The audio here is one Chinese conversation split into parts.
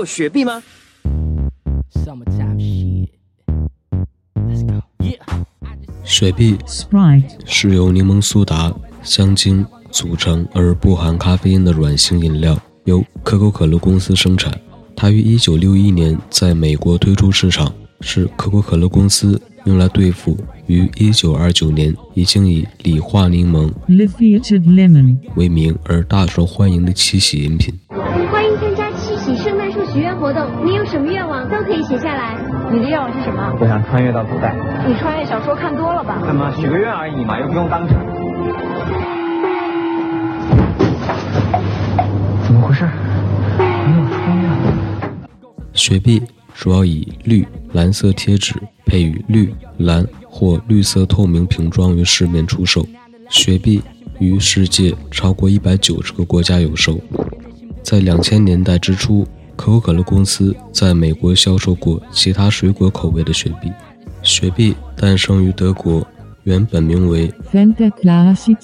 有雪碧吗？雪碧 Sprite 是由柠檬苏打、香精组成而不含咖啡因的软性饮料，由可口可乐公司生产。它于1961年在美国推出市场，是可口可乐公司用来对付于1929年已经以理化柠檬为名而大受欢迎的七喜饮品。活动，你有什么愿望都可以写下来。你的愿望是什么？我想穿越到古代。你穿越小说看多了吧？怎么许个愿而已嘛，又不用当真。怎么回事？没有穿越。雪碧主要以绿蓝色贴纸配以绿蓝或绿色透明瓶装于市面出售。雪碧于世界超过一百九十个国家有售。在两千年代之初，可口可乐公司在美国销售过其他水果口味的雪碧。雪碧诞生于德国，原本名为 Fanta Classic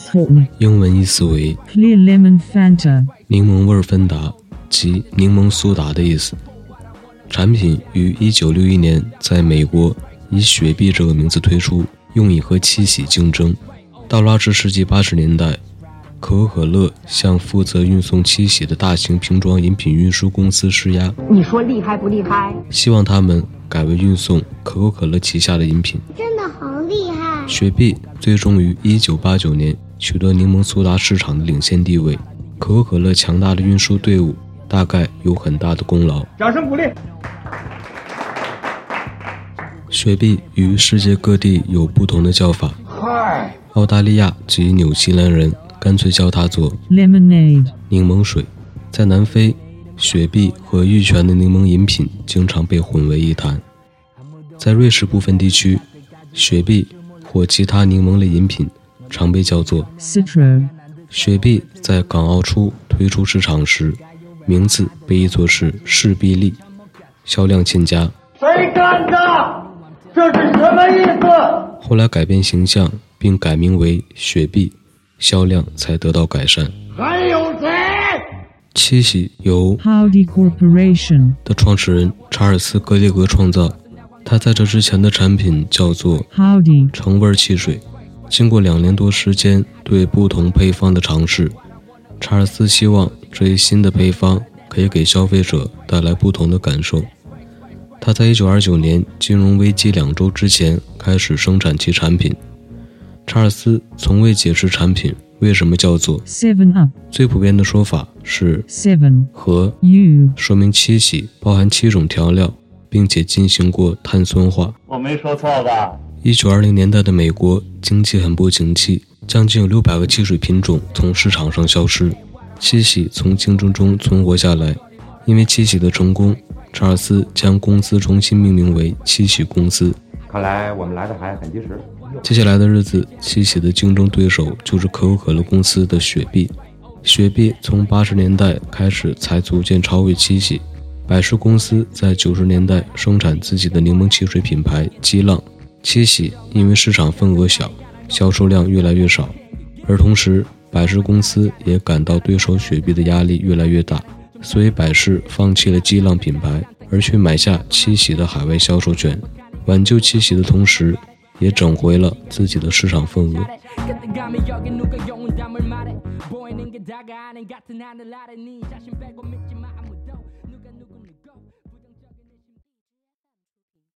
英文意思为 Clear Lemon Fanta 柠檬味儿芬达，即柠檬苏打的意思。产品于1961年在美国以雪碧这个名字推出，用以和七喜竞争。到了二十世纪八十年代，可口可乐向负责运送七喜的大型瓶装饮品运输公司施压，你说厉害不厉害？希望他们改为运送可口可乐旗下的饮品。真的好厉害！雪碧最终于1989年取得柠檬苏打市场的领先地位。可口可乐强大的运输队伍大概有很大的功劳。掌声鼓励。雪碧与世界各地有不同的叫法。嗨，澳大利亚及纽西兰人干脆叫它做 Lemonade 柠檬水。在南非，雪碧和玉泉的柠檬饮品经常被混为一谈。在瑞士部分地区，雪碧或其他柠檬类饮品常被叫做 Citro 雪碧。在港澳初推出市场时，名字被译作是士必利，销量欠佳。谁干的？这是什么意思？后来改变形象并改名为雪碧，销量才得到改善。还有谁？七喜由 Howdy Corporation 的创始人查尔斯·格列格创造，他在这之前的产品叫做 Howdy 橙味汽水。经过两年多时间对不同配方的尝试，查尔斯希望这一新的配方可以给消费者带来不同的感受。他在1929年金融危机两周之前开始生产其产品。查尔斯从未解释产品为什么叫做 Seven Up 最普遍的说法是 Seven 和 U 说明七喜包含七种调料，并且进行过碳酸化。我没说错吧？一九二零年代的美国经济很不景气，将近有六百个汽水品种从市场上消失，七喜从竞争中存活下来。因为七喜的成功，查尔斯将公司重新命名为七喜公司。看来我们来的还很及时。接下来的日子，七喜的竞争对手就是可口可乐公司的雪碧。雪碧从八十年代开始才逐渐超越七喜。百事公司在九十年代生产自己的柠檬汽水品牌激浪。七喜因为市场份额小，销售量越来越少，而同时百事公司也感到对手雪碧的压力越来越大，所以百事放弃了激浪品牌，而去买下七喜的海外销售权，挽救七喜的同时，也整回了自己的市场份额。